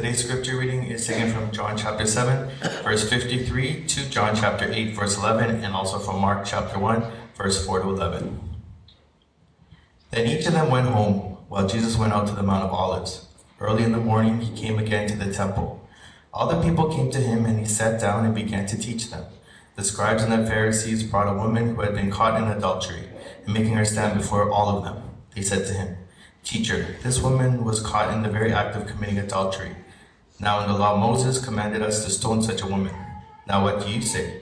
Today's scripture reading is taken from John chapter 7, verse 53 to John chapter 8, verse 11, and also from Mark chapter 1, verse 4 to 11. Then each of them went home, while Jesus went out to the Mount of Olives. Early in the morning, he came again to the temple. All the people came to him, and he sat down and began to teach them. The scribes and the Pharisees brought a woman who had been caught in adultery, and making her stand before all of them, they said to him, Teacher, this woman was caught in the very act of committing adultery. Now in the law Moses commanded us to stone such a woman. Now what do you say?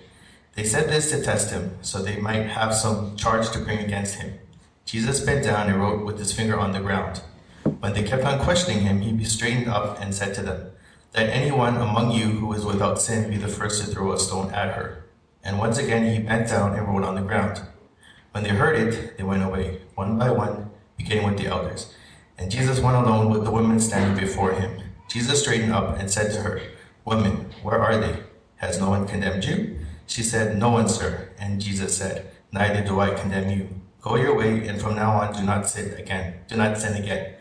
They said this to test him, so they might have some charge to bring against him. Jesus bent down and wrote with his finger on the ground. When they kept on questioning him, he straightened up and said to them, Let anyone among you who is without sin be the first to throw a stone at her. And once again he bent down and wrote on the ground. When they heard it, they went away, one by one, beginning with the elders. And Jesus went alone with the women standing before him. Jesus straightened up and said to her, Woman, where are they? Has no one condemned you? She said, No one, sir. And Jesus said, Neither do I condemn you. Go your way, and from now on do not sin again. Do not sin again.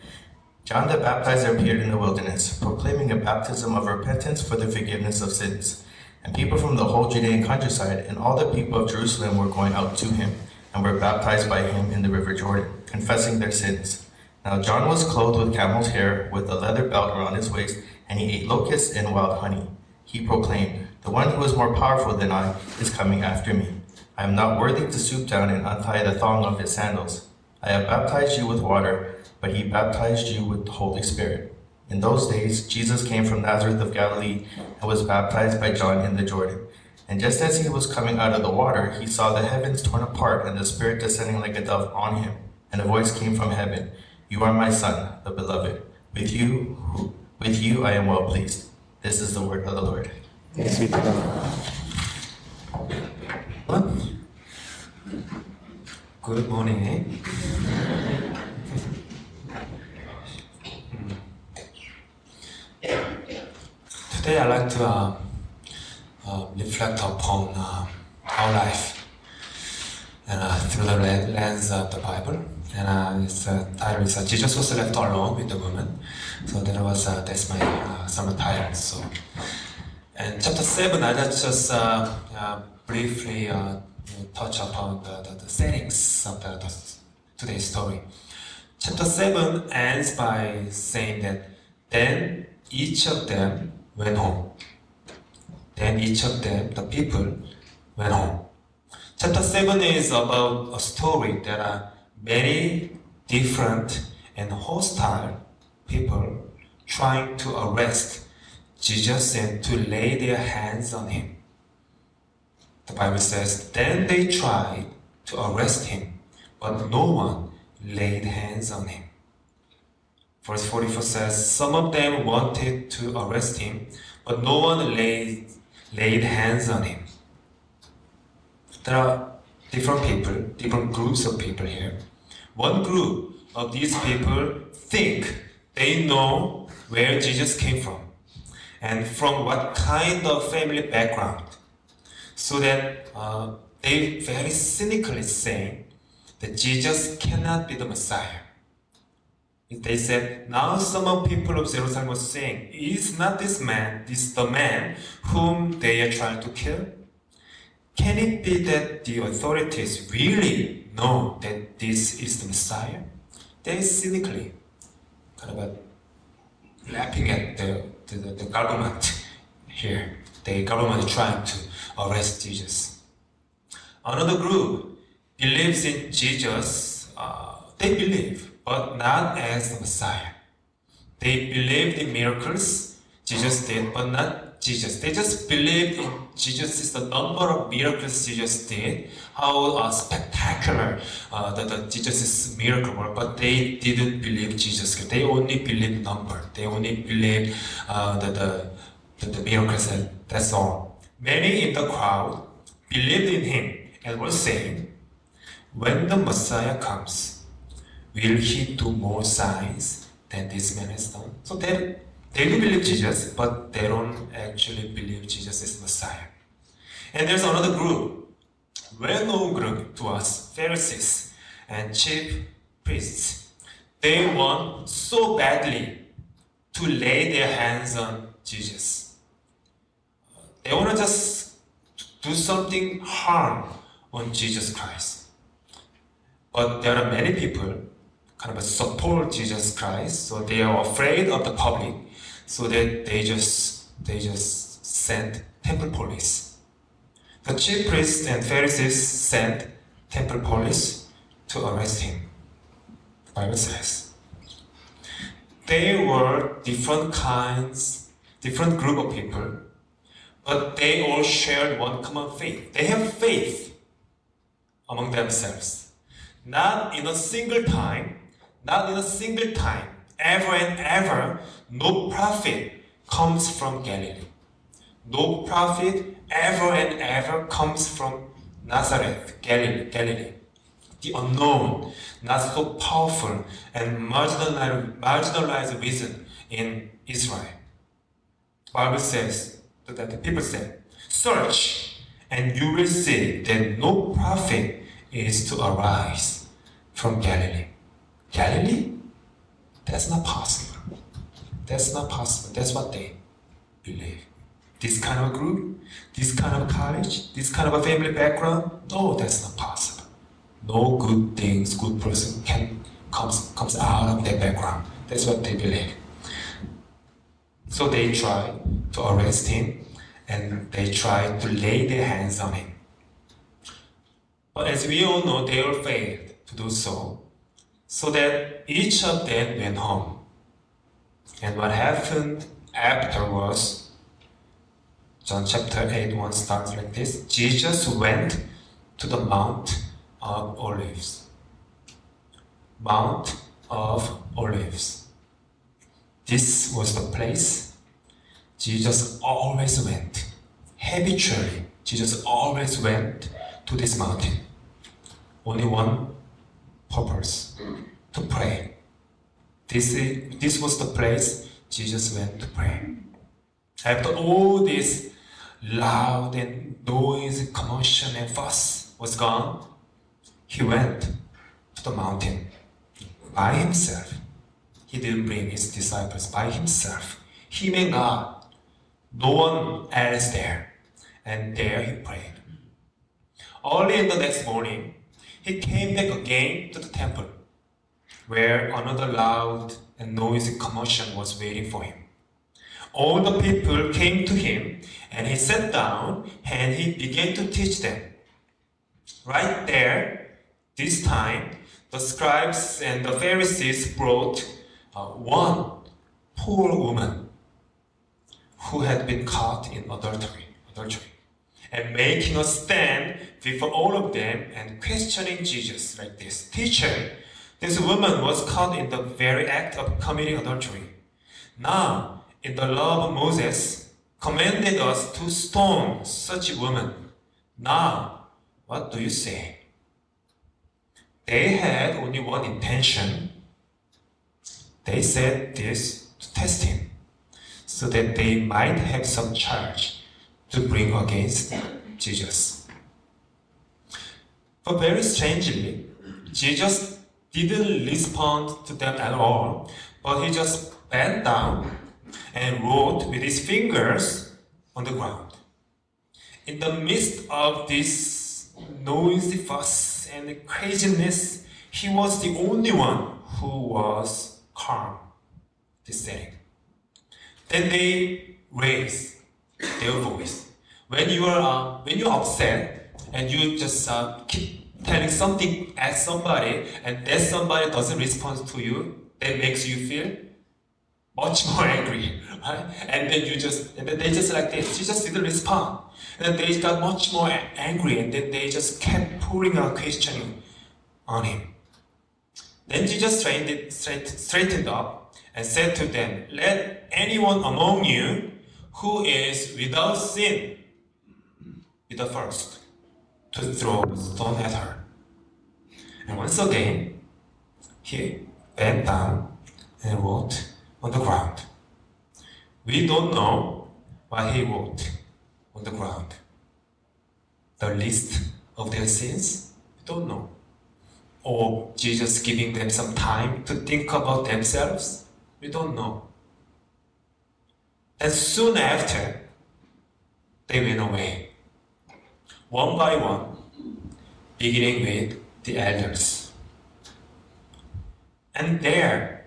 John the Baptizer appeared in the wilderness, proclaiming a baptism of repentance for the forgiveness of sins. And people from the whole Judean countryside and all the people of Jerusalem were going out to him and were baptized by him in the river Jordan, confessing their sins. Now John was clothed with camel's hair, with a leather belt around his waist, and he ate locusts and wild honey. He proclaimed, The one who is more powerful than I is coming after me. I am not worthy to stoop down and untie the thong of his sandals. I have baptized you with water, but he baptized you with the Holy Spirit. In those days, Jesus came from Nazareth of Galilee and was baptized by John in the Jordan. And just as he was coming out of the water, he saw the heavens torn apart and the Spirit descending like a dove on him. And a voice came from heaven, You are my Son, the Beloved. With you, with you I am well pleased. This is the word of the Lord. Thanks be to God. Good morning. Today I'd like to uh, uh, reflect upon uh, our life and uh, through the lens of the Bible. And uh, its uh, title is uh, Jesus was left alone with the woman. So that was uh, that's my uh, sermon title. So, and chapter seven, I just uh, uh, briefly uh, touch upon the, the, the settings of the, the today's story. Chapter 7 ends by saying that then each of them went home. Then each of them, the people, went home. Chapter 7 is about a story that are many different and hostile people trying to arrest Jesus and to lay their hands on him. The Bible says, Then they tried to arrest him, but no one laid hands on him. Verse 44 says, Some of them wanted to arrest him, but no one laid, laid hands on him. There are different people, different groups of people here. One group of these people think they know where Jesus came from and from what kind of family background so that uh, they very cynically saying that Jesus cannot be the Messiah. They said, now some of people of Jerusalem were saying, is not this man, this the man whom they are trying to kill? Can it be that the authorities really know that this is the Messiah? They cynically kind of laughing at the, the, the, the government here. The government trying to arrest Jesus. Another group believes in Jesus. Uh, they believe, but not as the Messiah. They believe in miracles Jesus did, but not Jesus. They just believed in Jesus the number of miracles Jesus did, how uh, spectacular uh, the, the Jesus' miracle were, but they didn't believe Jesus. They only believed number. They only believed uh, the, the, the, miracles, and that's all. Many in the crowd believed in him and were saying, when the Messiah comes, will he do more signs than this man has done? So they, they believe Jesus, but they don't actually believe Jesus is Messiah. And there's another group, well-known group to us, Pharisees and chief priests. They want so badly to lay their hands on Jesus. They want to just do something harm on Jesus Christ. But there are many people kind of support Jesus Christ, so they are afraid of the public, so that they just they just send temple police. The chief priests and Pharisees sent temple police to arrest him. Bible says. They were different kinds, different group of people, but they all shared one common faith. They have faith among themselves. Not in a single time, not in a single time, ever and ever, no prophet comes from Galilee. No prophet ever and ever comes from Nazareth, Galilee. Galilee. The unknown, not so powerful and marginalized, marginalized reason in Israel. Bible says that the people said, search and you will see that no prophet is to arise from Galilee. Galilee? That's not possible. That's not possible. That's what they believe. This kind of group, this kind of college, this kind of a family background, no, that's not possible. No good things, good person can comes comes out of their background. That's what they believe. So they try to arrest him and they try to lay their hands on him. But as we all know, they all failed to do so. So that each of them went home. And what happened afterwards, John chapter 8 1 starts like this Jesus went to the Mount of Olives. Mount of Olives. This was the place Jesus always went. Habitually, Jesus always went to this mountain. Only one purpose to pray. This, is, this was the place Jesus went to pray. After all this loud and noisy commotion, and fuss was gone, he went to the mountain by himself. He didn't bring his disciples by himself. He and God. No one else there. And there he prayed. Early in the next morning, he came back again to the temple, where another loud and noisy commotion was waiting for him. All the people came to him, and he sat down and he began to teach them. Right there, this time, the scribes and the Pharisees brought uh, one poor woman who had been caught in adultery, adultery, and making a stand before all of them and questioning Jesus like this Teacher, this woman was caught in the very act of committing adultery. Now, in the law of Moses, commanded us to stone such a woman. Now, what do you say? They had only one intention. They said this to test him, so that they might have some charge to bring against Jesus. But very strangely, Jesus didn't respond to them at all, but he just bent down and wrote with his fingers on the ground. In the midst of this noisy fuss and craziness, he was the only one who was calm, this setting. Then they raised their voice. When you are uh, when you're upset and you just uh, keep telling something at somebody and that somebody doesn't respond to you, that makes you feel much more angry, right? And then you just, and then they just like this, you just didn't respond. And then they got much more angry, and then they just kept pouring out questioning on him. Then Jesus straightened, straight, straightened up and said to them, Let anyone among you who is without sin be the first to throw a stone at her. And once again, he bent down and wrote on the ground. We don't know why he wrote on the ground. The list of their sins? We don't know. Or Jesus giving them some time to think about themselves? We don't know. And soon after, they went away, one by one, beginning with the elders. And there,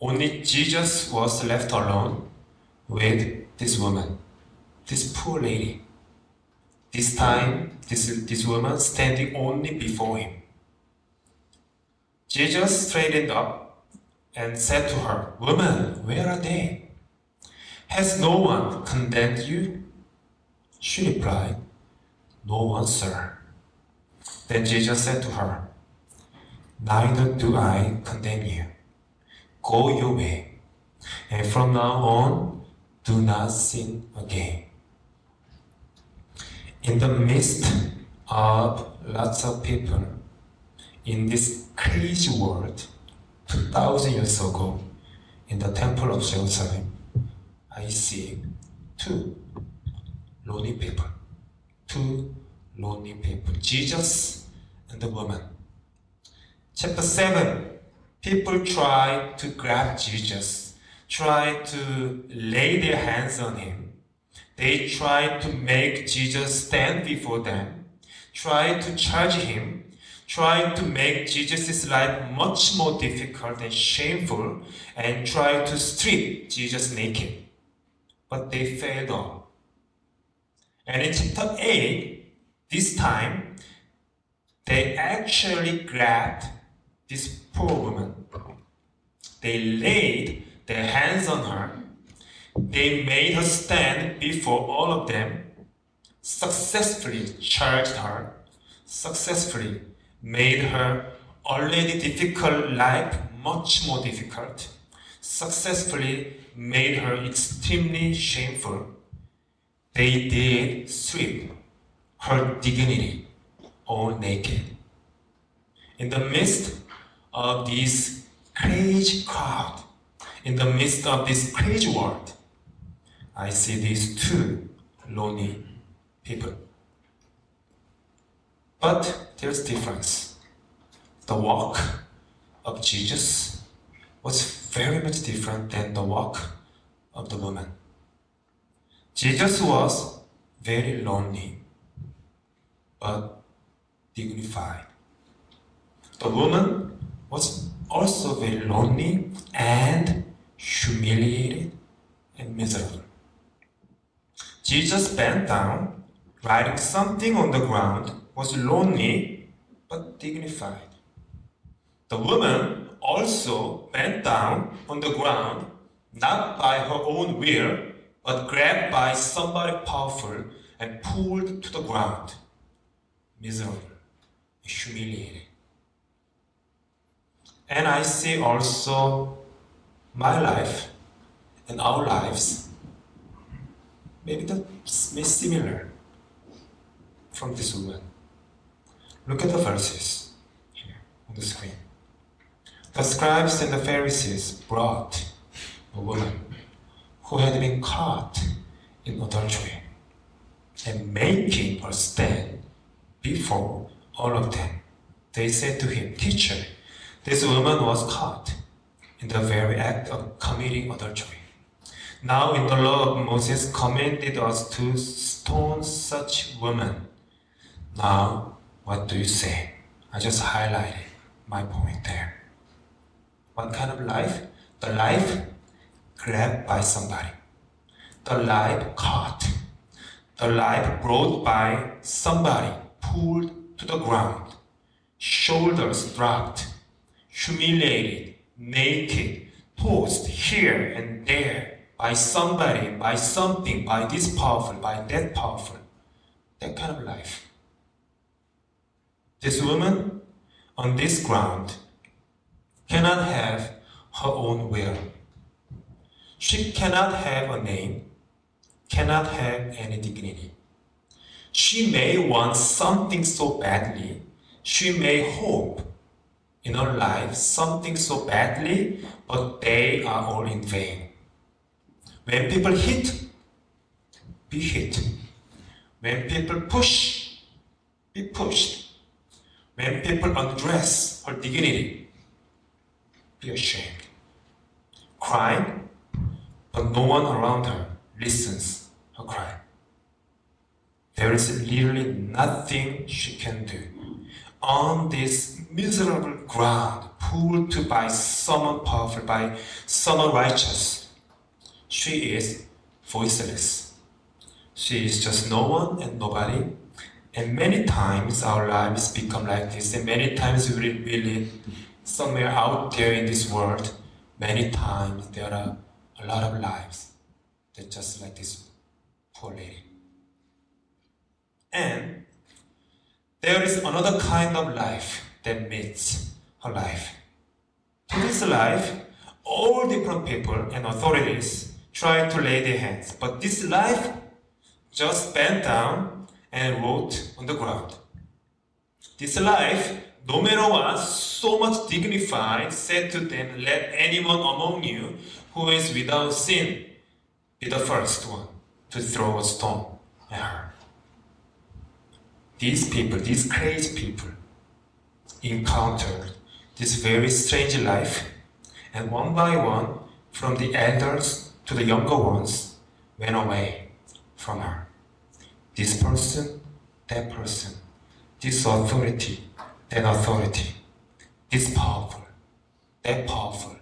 only Jesus was left alone with this woman, this poor lady. This time, this, this woman standing only before him. Jesus straightened up and said to her, Woman, where are they? Has no one condemned you? She replied, No one, sir. Then Jesus said to her, Neither do I condemn you. Go your way, and from now on, do not sin again. In the midst of lots of people in this crazy world, 2000 years ago, in the Temple of Jerusalem, I see two lonely people. Two lonely people Jesus and the woman. Chapter 7 People try to grab Jesus, try to lay their hands on him. They try to make Jesus stand before them, try to charge him, try to make Jesus' life much more difficult and shameful, and try to strip Jesus naked. But they failed all. And in chapter 8, this time, they actually grabbed this poor woman. They laid their hands on her. They made her stand before all of them, successfully charged her, successfully made her already difficult life much more difficult, successfully made her extremely shameful. They did strip her dignity all naked. In the midst of this crazy crowd, in the midst of this crazy world, I see these two lonely people. But there's difference. The walk of Jesus was very much different than the walk of the woman. Jesus was very lonely, but dignified. The woman was also very lonely and humiliated and miserable. Jesus bent down, writing something on the ground, was lonely but dignified. The woman also bent down on the ground, not by her own will, but grabbed by somebody powerful and pulled to the ground, miserable, humiliated. And I see also my life and our lives, maybe the similar from this woman. Look at the verses here on the screen. The scribes and the Pharisees brought a woman who had been caught in adultery and making her stand before all of them. They said to him, Teacher, this woman was caught in the very act of committing adultery. Now, in the law of Moses, commanded us to stone such women. Now, what do you say? I just highlighted my point there. What kind of life? The life grabbed by somebody. The life caught. The life brought by somebody, pulled to the ground. Shoulders dropped humiliated, naked, tossed here and there by somebody, by something, by this powerful, by that powerful. That kind of life. This woman on this ground cannot have her own will. She cannot have a name, cannot have any dignity. She may want something so badly, she may hope in her life something so badly, but they are all in vain. When people hit, be hit. When people push, be pushed. When people undress her dignity, be ashamed. Crying, but no one around her listens her cry. There is literally nothing she can do. On this miserable ground, pulled to by someone powerful, by someone righteous, she is voiceless. She is just no one and nobody. And many times our lives become like this, and many times we live somewhere out there in this world. Many times there are a lot of lives that just like this poor lady. And there is another kind of life that meets her life. To this life, all different people and authorities try to lay their hands, but this life just bent down and wrote on the ground. This life, no matter what, so much dignified, said to them, Let anyone among you who is without sin be the first one to throw a stone at her. These people, these crazy people, encountered this very strange life, and one by one, from the elders to the younger ones, went away from her. This person, that person, this authority, that authority, this powerful, that powerful,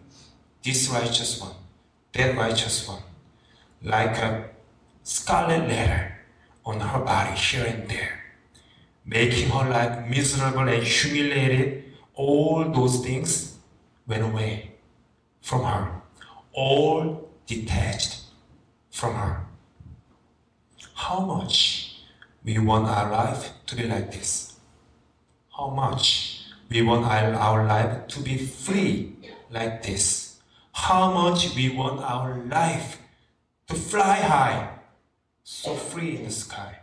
this righteous one, that righteous one, like a scarlet letter on her body here and there, making her life miserable and humiliated. All those things went away from her, all detached from her. How much we want our life to be like this? How much we want our, our life to be free like this? How much we want our life to fly high, so free in the sky?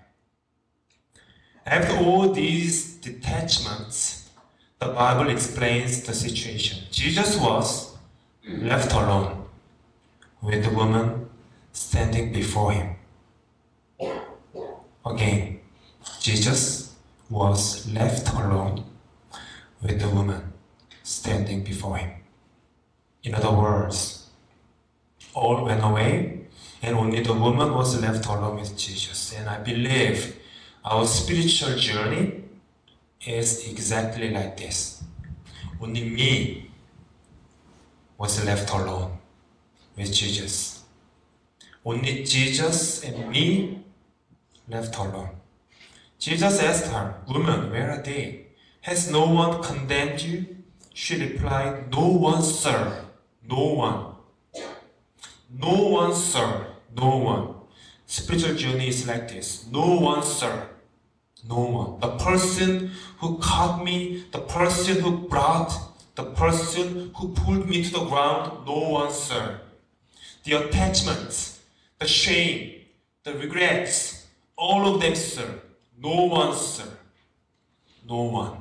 After all these detachments, the Bible explains the situation. Jesus was left alone with the woman standing before him. Again, Jesus was left alone with the woman standing before him. In other words, all went away, and only the woman was left alone with Jesus. And I believe our spiritual journey is exactly like this. Only me was left alone with Jesus. Only Jesus and me left alone. Jesus asked her, Woman, where are they? Has no one condemned you? She replied, No one, sir. No one. No one, sir. No one. Spiritual journey is like this. No one, sir. No one. The person who caught me, the person who brought, the person who pulled me to the ground, no one, sir. The attachments, the shame, the regrets, all of them, sir. No one, sir. No one.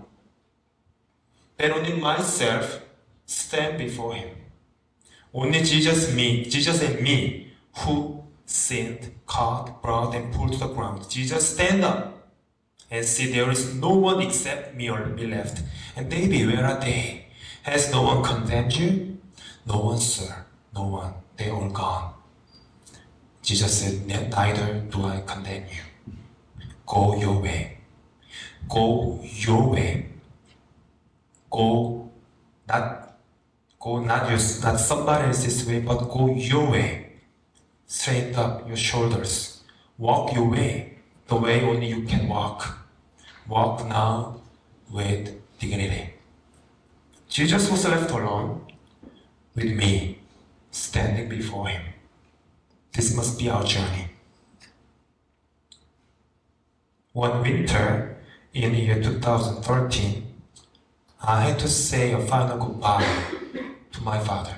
But only myself stand before him. Only Jesus, me, Jesus and me, who sinned, caught, brought, and pulled to the ground. Jesus stand up and see there is no one except me or me left. And baby, where are they? Has no one condemned you? No one, sir. No one. They all gone. Jesus said, Neither do I condemn you. Go your way. Go your way. Go not go not your, not somebody else's way, but go your way. Straighten up your shoulders. Walk your way, the way only you can walk. Walk now with dignity. Jesus was left alone with me standing before him. This must be our journey. One winter in the year 2013, I had to say a final goodbye to my father.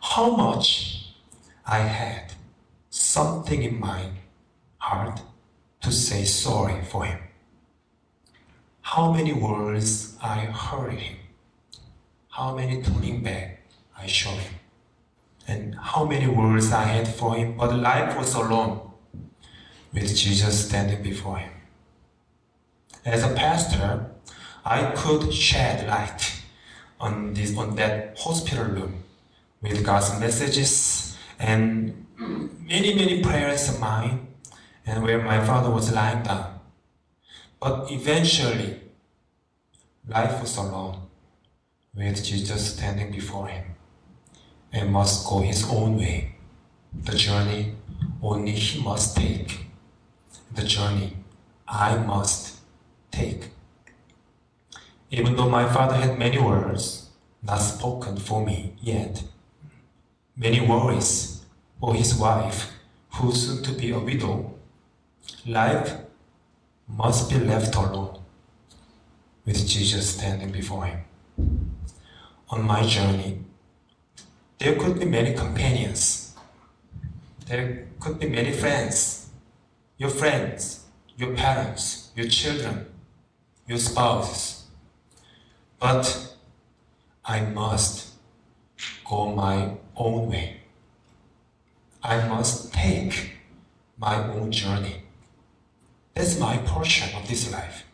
How much I had something in my heart to say sorry for him. How many words I hurt him. How many turning back I showed him. And how many words I had for him, but life was alone with Jesus standing before him. As a pastor, I could shed light on this on that hospital room with God's messages and many, many prayers of mine, and where my father was lying down. But eventually, life was alone, with Jesus standing before him, and must go his own way. The journey only he must take. The journey I must take. Even though my father had many words not spoken for me yet, many worries for his wife, who soon to be a widow, life must be left alone with Jesus standing before him. On my journey, there could be many companions. There could be many friends. Your friends, your parents, your children, your spouses. But I must go my own way. I must take my own journey. That's my portion of this life.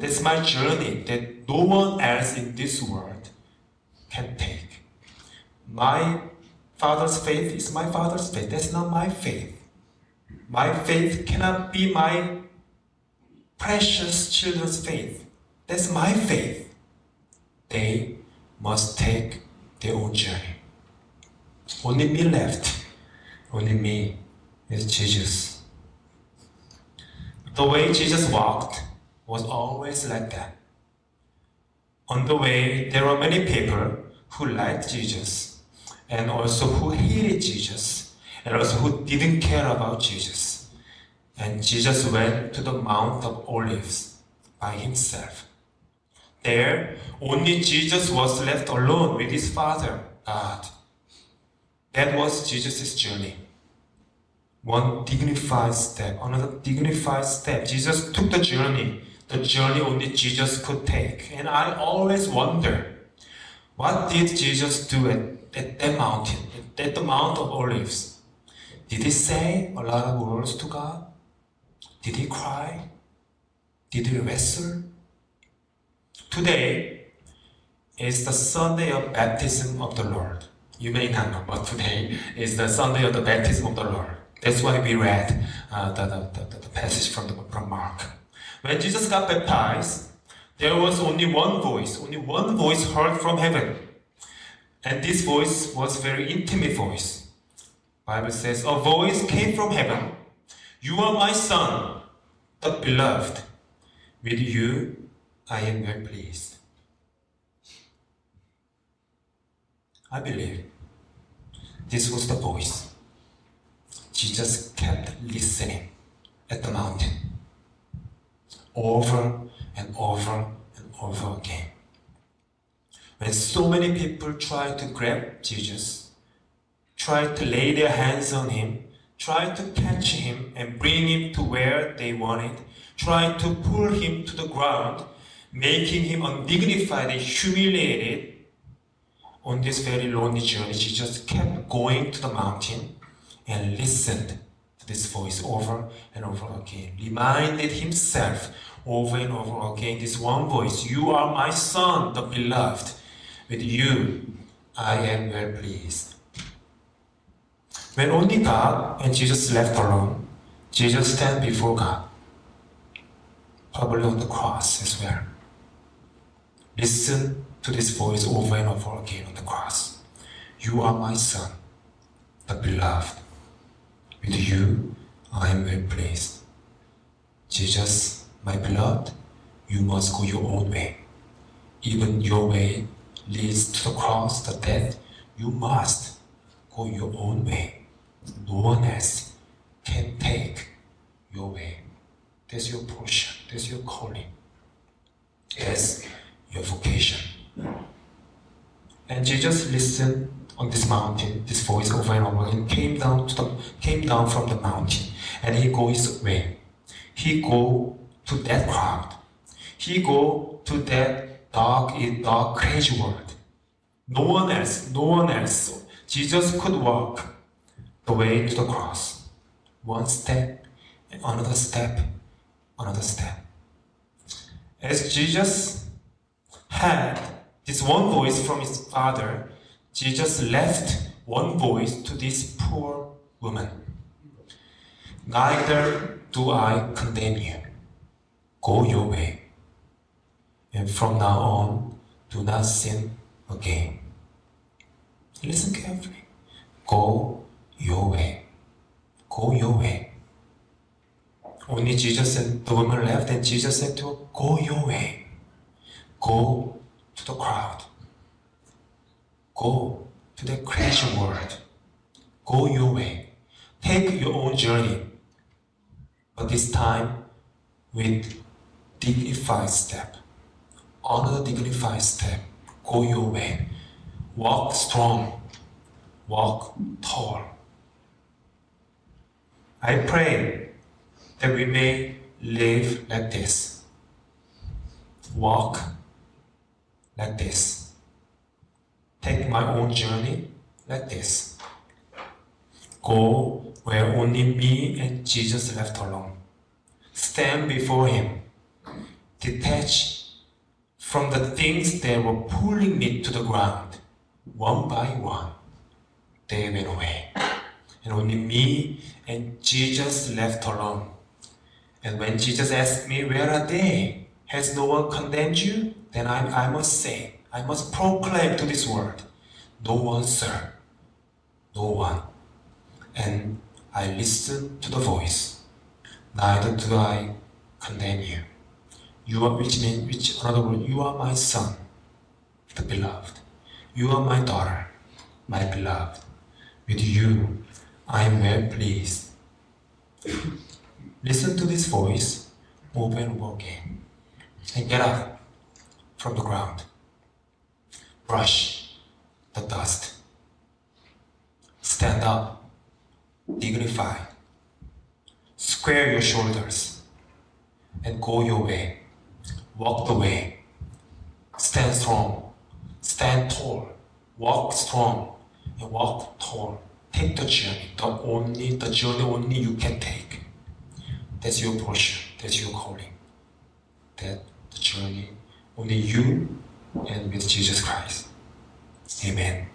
That's my journey that no one else in this world can take. My father's faith is my father's faith. That's not my faith. My faith cannot be my precious children's faith. That's my faith. They must take their own journey. Only me left. Only me with Jesus. The way Jesus walked was always like that. On the way, there were many people who liked Jesus and also who hated Jesus and also who didn't care about Jesus. And Jesus went to the Mount of Olives by himself. There, only Jesus was left alone with his Father, God. That was Jesus' journey. One dignified step, another dignified step. Jesus took the journey, the journey only Jesus could take. And I always wonder, what did Jesus do at, at that mountain, at the Mount of Olives? Did he say a lot of words to God? Did he cry? Did he wrestle? Today is the Sunday of baptism of the Lord. You may not know, but today is the Sunday of the baptism of the Lord. That's why we read uh, the, the, the, passage from, the, from Mark. When Jesus got baptized, there was only one voice, only one voice heard from heaven. And this voice was very intimate voice. Bible says, a voice came from heaven. You are my son, the beloved. With you I am well pleased. I believe this was the voice. Jesus kept listening at the mountain over and over and over again. When so many people tried to grab Jesus, tried to lay their hands on him, tried to catch him and bring him to where they wanted, tried to pull him to the ground, making him undignified and humiliated, on this very lonely journey, Jesus kept going to the mountain and listened to this voice over and over again, reminded himself over and over again this one voice You are my son, the beloved. With you I am well pleased. When only God and Jesus left alone, Jesus stand before God, probably on the cross as well. Listen to this voice over and over again on the cross. You are my son, the beloved. With you I am well pleased. Jesus, my beloved, you must go your own way. Even your way leads to the cross, the death. You must go your own way. No one else can take your way. That's your portion. That's your calling. That's your vocation. And Jesus listened on this mountain, this voice over and over again, came down the, came down from the mountain, and he goes away. He go to that crowd. He go to that dark, eh, dark, crazy world. No one else, no one else. Jesus could walk the way to the cross. One step, another step, another step. As Jesus had this one voice from his father, Jesus left one voice to this poor woman Neither do I condemn you. Go your way. And from now on, do not sin again. Listen carefully. Go your way. Go your way. Only Jesus said, the woman left, and Jesus said to her, Go your way. Go to the crowd. Go to the crazy world. Go your way. Take your own journey. But this time with dignified step. Honor the dignified step. Go your way. Walk strong. Walk tall. I pray that we may live like this. Walk like this. Take my own journey like this. Go where only me and Jesus left alone. Stand before Him. Detach from the things that were pulling me to the ground. One by one, they went away. And only me and Jesus left alone. And when Jesus asked me, Where are they? Has no one condemned you? Then I, I must say, I must proclaim to this world, No one, sir. No one. And I listen to the voice. Neither do I condemn you. You are, which means, which, in other words, you are my son, the beloved. You are my daughter, my beloved. With you, I am well pleased. Listen to this voice over and over again. And get up from the ground. Brush the dust. Stand up, dignified. Square your shoulders and go your way. Walk the way. Stand strong. Stand tall. Walk strong and walk tall. Take the journey, the only the journey only you can take. That's your portion. That's your calling. That the journey only you and with Jesus Christ. Amen.